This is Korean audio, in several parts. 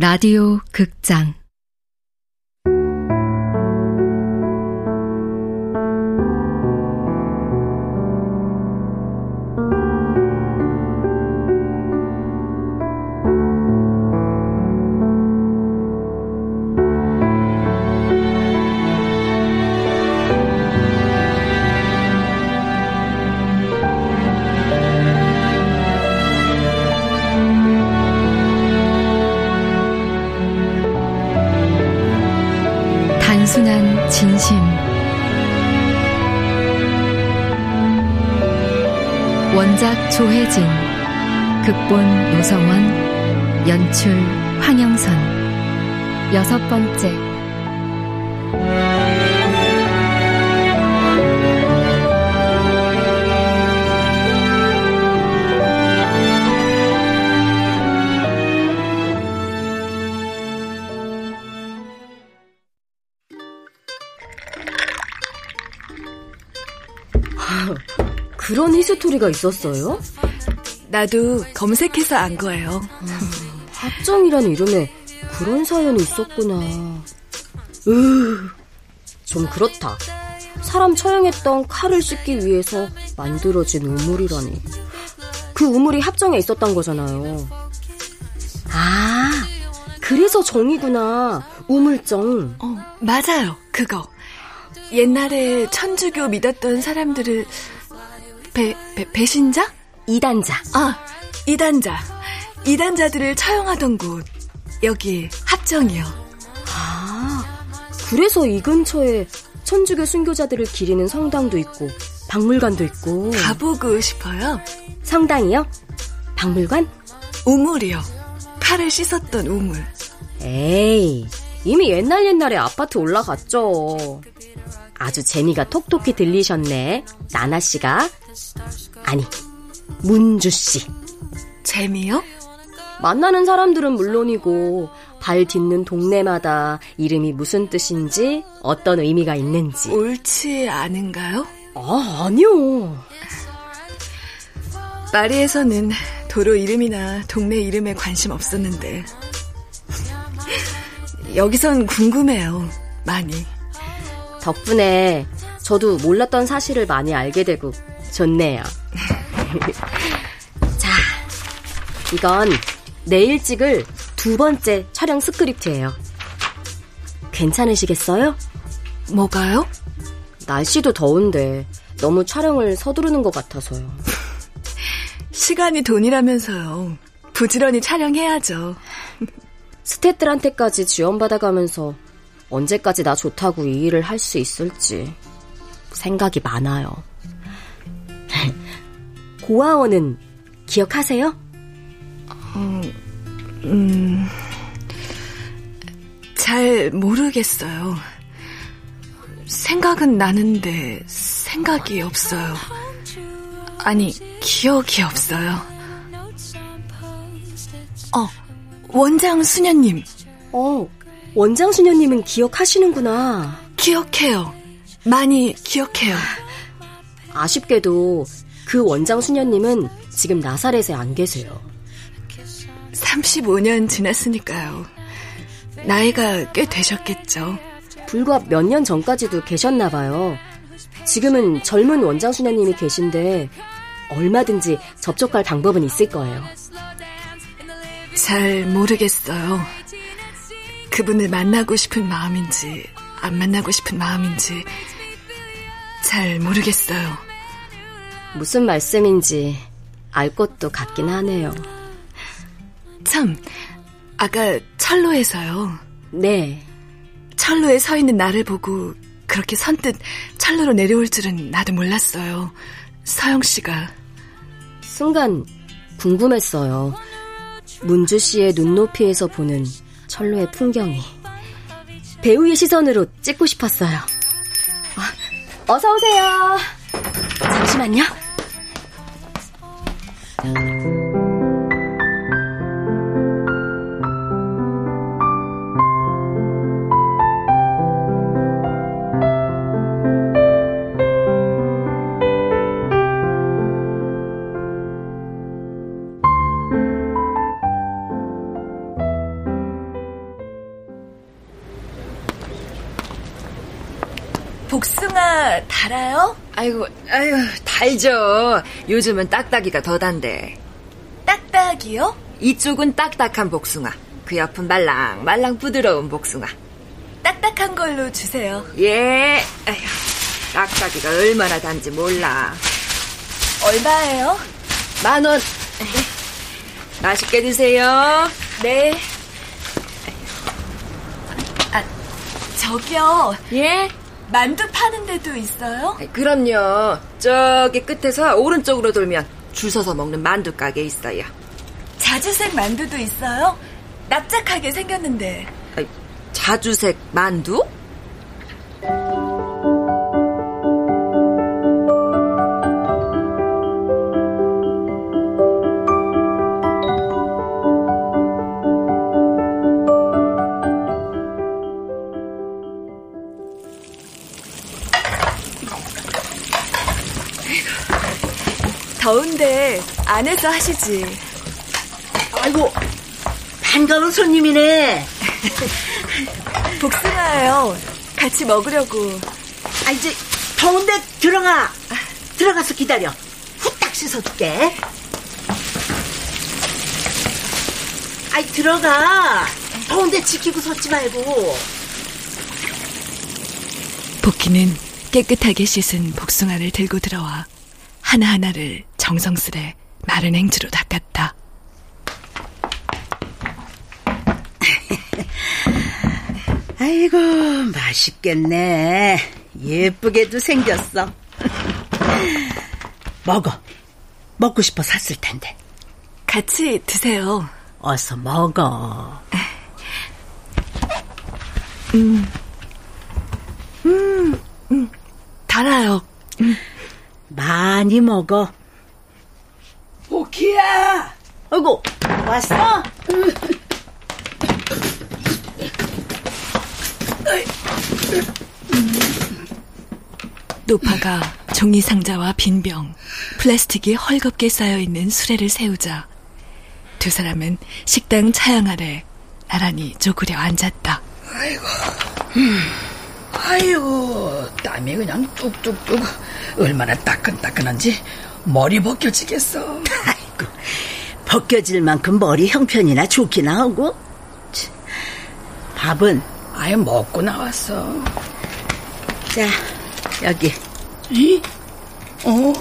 라디오 극장 단순한 진심. 원작 조혜진 극본 노성원 연출 황영선. 여섯 번째 그런 히스토리가 있었어요? 나도 검색해서 안 거예요. 음, 합정이란 이름에 그런 사연이 있었구나. 으, 좀 그렇다. 사람 처형했던 칼을 씻기 위해서 만들어진 우물이라니. 그 우물이 합정에 있었던 거잖아요. 아, 그래서 정이구나. 우물정. 어, 맞아요. 그거. 옛날에 천주교 믿었던 사람들을 배, 배, 배신자? 이단자. 아, 이단자. 이단자들을 처형하던 곳. 여기 합정이요. 아, 그래서 이 근처에 천주교 순교자들을 기리는 성당도 있고 박물관도 있고. 가보고 싶어요? 성당이요? 박물관? 우물이요. 칼을 씻었던 우물. 에이, 이미 옛날 옛날에 아파트 올라갔죠. 아주 재미가 톡톡히 들리셨네. 나나 씨가. 아니, 문주 씨. 재미요? 만나는 사람들은 물론이고 발 딛는 동네마다 이름이 무슨 뜻인지 어떤 의미가 있는지. 옳지 않은가요? 아, 아니요. 파리에서는 도로 이름이나 동네 이름에 관심 없었는데 여기선 궁금해요. 많이. 덕분에 저도 몰랐던 사실을 많이 알게 되고 좋네요. 자, 이건 내일 찍을 두 번째 촬영 스크립트예요. 괜찮으시겠어요? 뭐가요? 날씨도 더운데 너무 촬영을 서두르는 것 같아서요. 시간이 돈이라면서요. 부지런히 촬영해야죠. 스태프들한테까지 지원받아가면서 언제까지 나 좋다고 이 일을 할 수 있을지 생각이 많아요. 고아원은 기억하세요? 어, 음, 잘 모르겠어요. 생각은 나는데 생각이 없어요. 아니, 기억이 없어요. 어, 원장 수녀님. 어, 원장 수녀님은 기억하시는구나. 기억해요. 많이 기억해요. 아쉽게도 그 원장 수녀님은 지금 나사렛에 안 계세요. 35년 지났으니까요. 나이가 꽤 되셨겠죠. 불과 몇 년 전까지도 계셨나 봐요. 지금은 젊은 원장 수녀님이 계신데 얼마든지 접촉할 방법은 있을 거예요. 잘 모르겠어요. 그분을 만나고 싶은 마음인지 안 만나고 싶은 마음인지 잘 모르겠어요. 무슨 말씀인지 알 것도 같긴 하네요. 참, 아까 철로에서요. 네. 철로에 서 있는 나를 보고 그렇게 선뜻 철로로 내려올 줄은 나도 몰랐어요. 서영 씨가. 순간 궁금했어요. 문주 씨의 눈높이에서 보는 철로의 풍경이. 배우의 시선으로 찍고 싶었어요. 어, 어서 오세요. 잠시만요. 복숭아 달아요? 아이고, 아유, 달죠. 요즘은 딱딱이가 더 단데. 딱딱이요? 이쪽은 딱딱한 복숭아. 그 옆은 말랑, 말랑 부드러운 복숭아. 딱딱한 걸로 주세요. 예. 아휴, 딱딱이가 얼마나 단지 몰라. 얼마예요? 만 원. 맛있게 드세요. 네. 아, 저기요. 예? 만두 파는 데도 있어요? 그럼요. 저기 끝에서 오른쪽으로 돌면 줄 서서 먹는 만두 가게 있어요. 자주색 만두도 있어요? 납작하게 생겼는데. 자주색 만두? 더운데 안에서 하시지. 아이고, 반가운 손님이네. 복숭아예요. 같이 먹으려고. 아, 이제 더운데 들어가. 들어가서 기다려. 후딱 씻어줄게. 아이, 들어가. 더운데 지키고 섰지 말고. 복희는 깨끗하게 씻은 복숭아를 들고 들어와 하나하나를 정성스레 마른 행주로 닦았다. 아이고, 맛있겠네. 예쁘게도 생겼어. 먹어. 먹고 싶어 샀을 텐데. 같이 드세요. 어서 먹어. 음, 음, 음 달아요. 음. 많이 먹어. 오키야! 아이고, 왔어? 노파가 종이 상자와 빈 병, 플라스틱이 헐겁게 쌓여 있는 수레를 세우자 두 사람은 식당 차양 아래 나란히 쪼그려 앉았다. 아이고, 음, 아이고, 땀이 그냥 뚝뚝뚝 얼마나 따끈따끈한지 머리 벗겨지겠어. 아이고, 벗겨질 만큼 머리 형편이나 좋기나 하고. 밥은? 아예 먹고 나왔어. 자, 여기. 이? 어.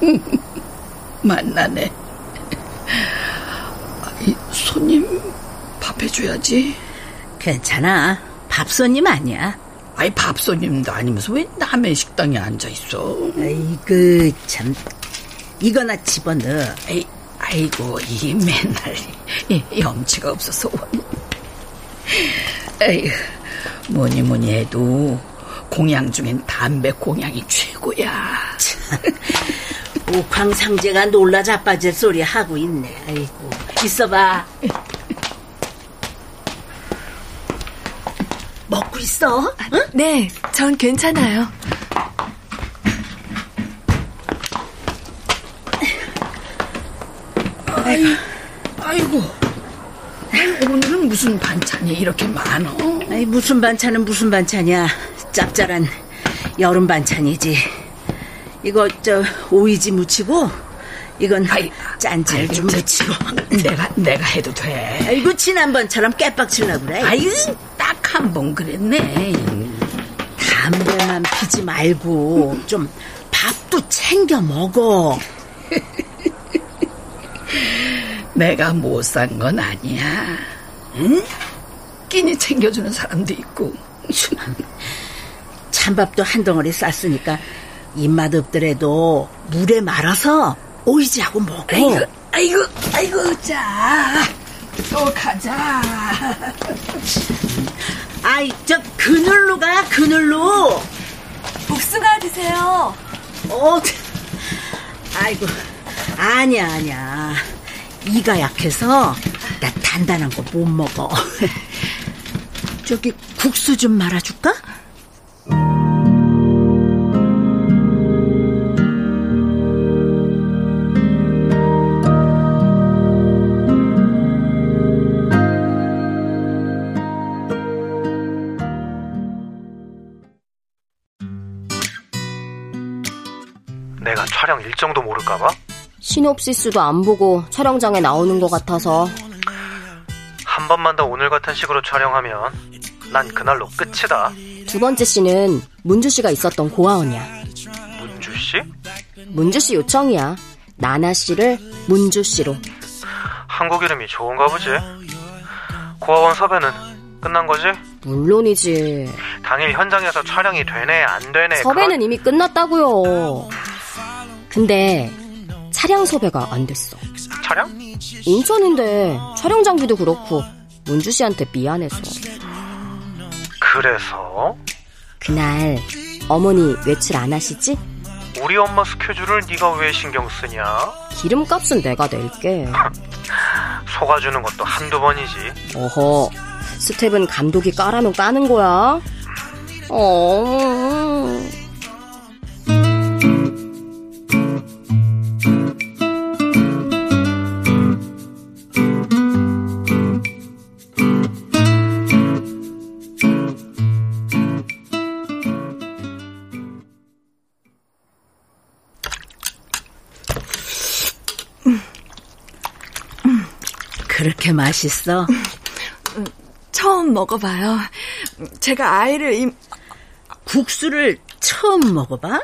만나네. 이 손님 밥 해줘야지. 괜찮아. 밥 손님 아니야. 아이 밥 손님도 아니면서 왜 남의 식당에 앉아 있어? 아이고 참 이거나 집어넣어. 에이, 아이고 이 맨날 이, 염치가 없어서 에이 뭐니 뭐니 해도 공양 중엔 담배 공양이 최고야. 옥황상제가 놀라 자빠질 소리 하고 있네. 아이고 있어봐. 먹고 있어? 응? 네, 전 괜찮아요. 아이, 아이고. 오늘은 무슨 반찬이 이렇게 많어? 아이, 무슨 반찬은 무슨 반찬이야. 짭짤한 여름 반찬이지. 이거 저 오이지 무치고 이건 아이, 짠질 좀 무치고. 내가 내가 해도 돼. 아이고 지난번처럼 깨빡칠라 그래. 아이 딱 한 번 그랬네. 담배만 피지 말고 좀 밥도 챙겨 먹어. 내가 못 산 건 아니야. 응? 끼니 챙겨주는 사람도 있고. 찬밥도 한 덩어리 쌌으니까 입맛 없더라도 물에 말아서 오이지하고 먹어. 아이고, 아이고, 아이고, 자, 또 가자. 아이, 저 그늘로 가, 그늘로. 복숭아 드세요. 어, 아이고, 아니야, 아니야. 이가 약해서 나 단단한 거 못 먹어. 저기 국수 좀 말아줄까? 모를까봐? 시놉시스도 안 보고 촬영장에 나오는 것 같아서 한 번만 더 오늘 같은 식으로 촬영하면 난 그날로 끝이다. 두 번째 씨는 문주 씨가 있었던 고아원이야. 문주 씨? 문주 씨 요청이야. 나나 씨를 문주 씨로. 한국 이름이 좋은가 보지. 고아원 섭외는 끝난 거지? 물론이지. 당일 현장에서 촬영이 되네 안 되네. 섭외는 그런- 이미 끝났다고요. 근데 차량 섭외가 안 됐어. 촬영? 인천인데 촬영 장비도 그렇고 문주 씨한테 미안해서. 그래서 그날 어머니 외출 안 하시지? 우리 엄마 스케줄을 네가 왜 신경 쓰냐? 기름값은 내가 낼게. 속아주는 것도 한두 번이지. 어허, 스텝은 감독이 까라면 까는 거야? 어. 맛있어? 처음 먹어봐요. 제가 아이를 임, 국수를 처음 먹어봐?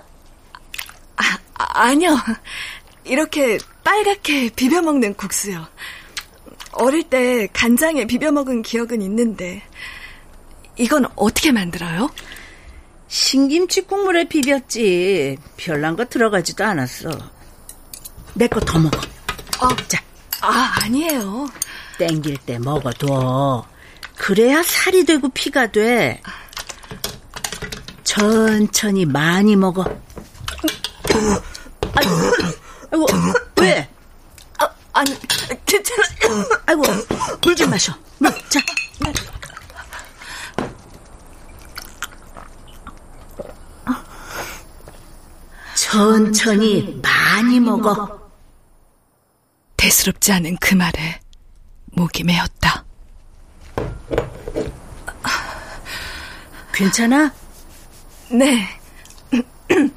아, 아니요. 이렇게 빨갛게 비벼 먹는 국수요. 어릴 때 간장에 비벼 먹은 기억은 있는데 이건 어떻게 만들어요? 신김치 국물에 비볐지. 별난 거 들어가지도 않았어. 내 거 더 먹어. 어, 자, 아, 아니에요. 땡길 때 먹어둬. 그래야 살이 되고 피가 돼. 천천히 많이 먹어. 아이고, 왜? 아, 아니, 괜찮아요. 아이고, 물 좀 마셔. 물, 자. 천천히 많이 먹어. 대수롭지 않은 그 말에 목이 메었다. 괜찮아? 네,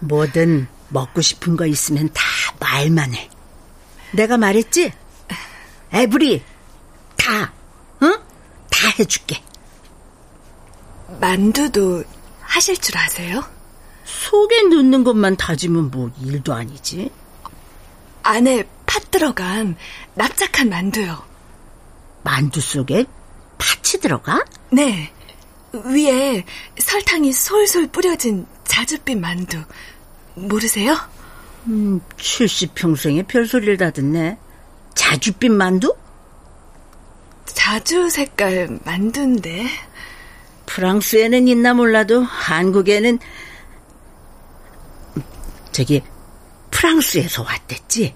뭐든 먹고 싶은 거 있으면 다 말만 해. 내가 말했지? 에브리, 다, 응? 다 해줄게. 만두도 하실 줄 아세요? 속에 넣는 것만 다지면 뭐 일도 아니지. 안에 팥 들어간 납작한 만두요. 만두 속에 팥이 들어가? 네. 위에 설탕이 솔솔 뿌려진 자줏빛 만두. 모르세요? 음, 70평생에 별소리를 다 듣네. 자줏빛 만두? 자주 색깔 만두인데. 프랑스에는 있나 몰라도 한국에는 저기 프랑스에서 왔댔지?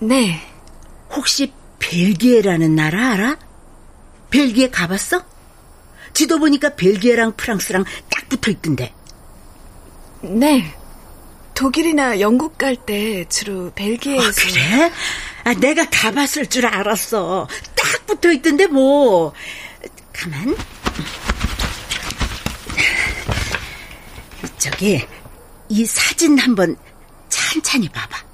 네. 혹시 벨기에라는 나라 알아? 벨기에 가봤어? 지도 보니까 벨기에랑 프랑스랑 딱 붙어 있던데. 네. 독일이나 영국 갈 때 주로 벨기에에서. 아, 그래? 아, 내가 가봤을 줄 알았어. 딱 붙어 있던데 뭐. 가만. 저기 이 사진 한번 찬찬히 봐봐.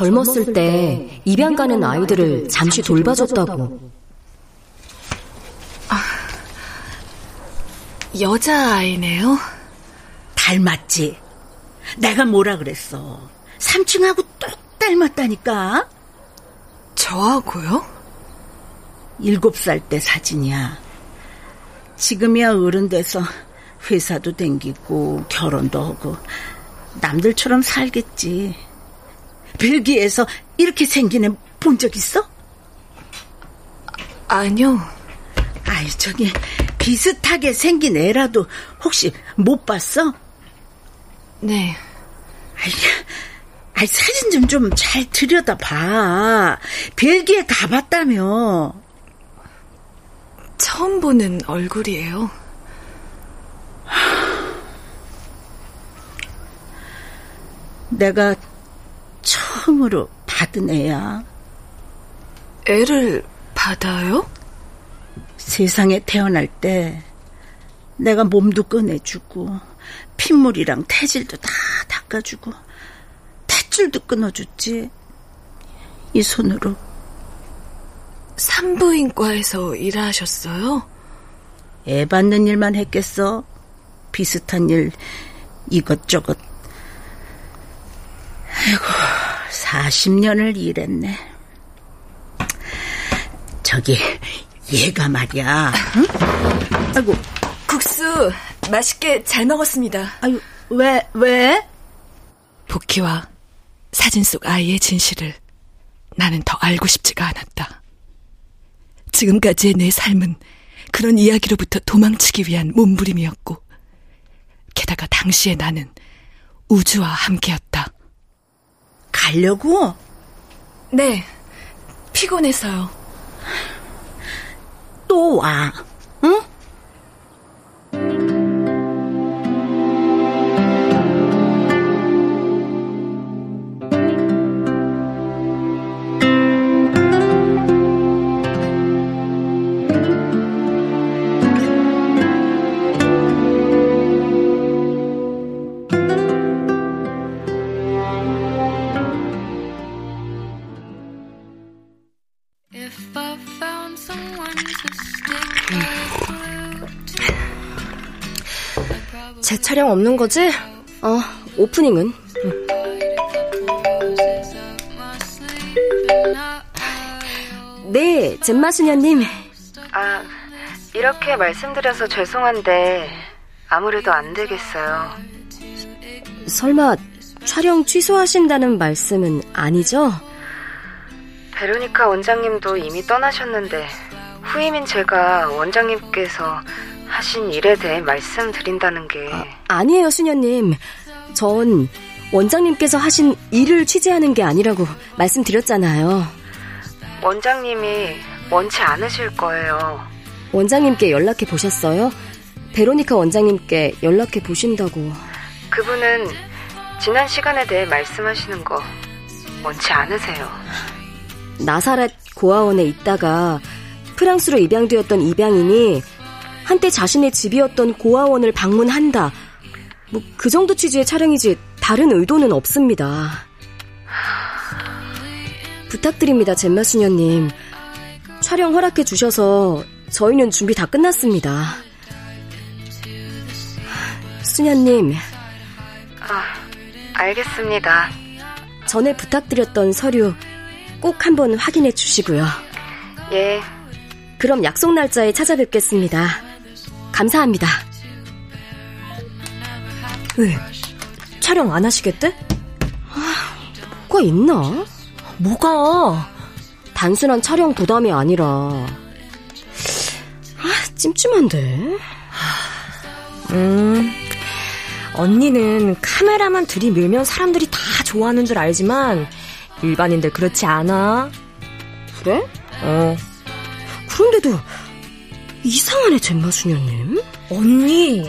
젊었을 때 입양 가는 아이들을 잠시 돌봐줬다고. 여자아이네요. 닮았지? 내가 뭐라 그랬어? 삼층하고 똑 닮았다니까? 저하고요? 일곱 살 때 사진이야. 지금이야 어른 돼서 회사도 댕기고 결혼도 하고 남들처럼 살겠지. 벨기에에서 이렇게 생긴 애본적 있어? 아니요. 아이 저기 비슷하게 생긴 애라도 혹시 못 봤어? 네. 아이, 아이 사진 좀 좀 잘 들여다 봐. 벨기에 가봤다며. 처음 보는 얼굴이에요. 내가 처음으로 받은 애야. 애를 받아요? 세상에 태어날 때 내가 몸도 꺼내주고 핏물이랑 태질도 다 닦아주고 탯줄도 끊어줬지. 이 손으로. 산부인과에서 일하셨어요? 애 받는 일만 했겠어. 비슷한 일 이것저것. 아이고, 40년을 일했네. 저기, 얘가 말이야. 응? 아이고. 국수 맛있게 잘 먹었습니다. 아유, 왜, 왜? 복희와 사진 속 아이의 진실을 나는 더 알고 싶지가 않았다. 지금까지의 내 삶은 그런 이야기로부터 도망치기 위한 몸부림이었고, 게다가 당시의 나는 우주와 함께였다. 가려고? 네, 피곤해서요. 또 와, 응? 촬영 없는 거지? 어, 오프닝은? 응. 네, 잼마수녀님. 아, 이렇게 말씀드려서 죄송한데 아무래도 안 되겠어요. 설마 촬영 취소하신다는 말씀은 아니죠? 베로니카 원장님도 이미 떠나셨는데 후임인 제가 원장님께서 하신 일에 대해 말씀드린다는 게 아, 니에요 수녀님. 전 원장님께서 하신 일을 취재하는 게 아니라고 말씀드렸잖아요. 원장님이 원치 않으실 거예요. 원장님께 연락해 보셨어요? 베로니카 원장님께 연락해 보신다고. 그분은 지난 시간에 대해 말씀하시는 거 원치 않으세요. 나사렛 고아원에 있다가 프랑스로 입양되었던 입양인이 한때 자신의 집이었던 고아원을 방문한다. 뭐 그 정도 취지의 촬영이지 다른 의도는 없습니다. 부탁드립니다, 잼마 수녀님. 촬영 허락해 주셔서 저희는 준비 다 끝났습니다. 수녀님. 아, 알겠습니다. 전에 부탁드렸던 서류 꼭 한번 확인해 주시고요. 예. 그럼 약속 날짜에 찾아뵙겠습니다. 감사합니다. 왜? 촬영 안 하시겠대? 뭐가 있나? 뭐가? 단순한 촬영 부담이 아니라 아, 찜찜한데? 음, 언니는 카메라만 들이밀면 사람들이 다 좋아하는 줄 알지만 일반인들 그렇지 않아. 그래? 어. 그런데도 이상하네, 잼마수녀님. 언니.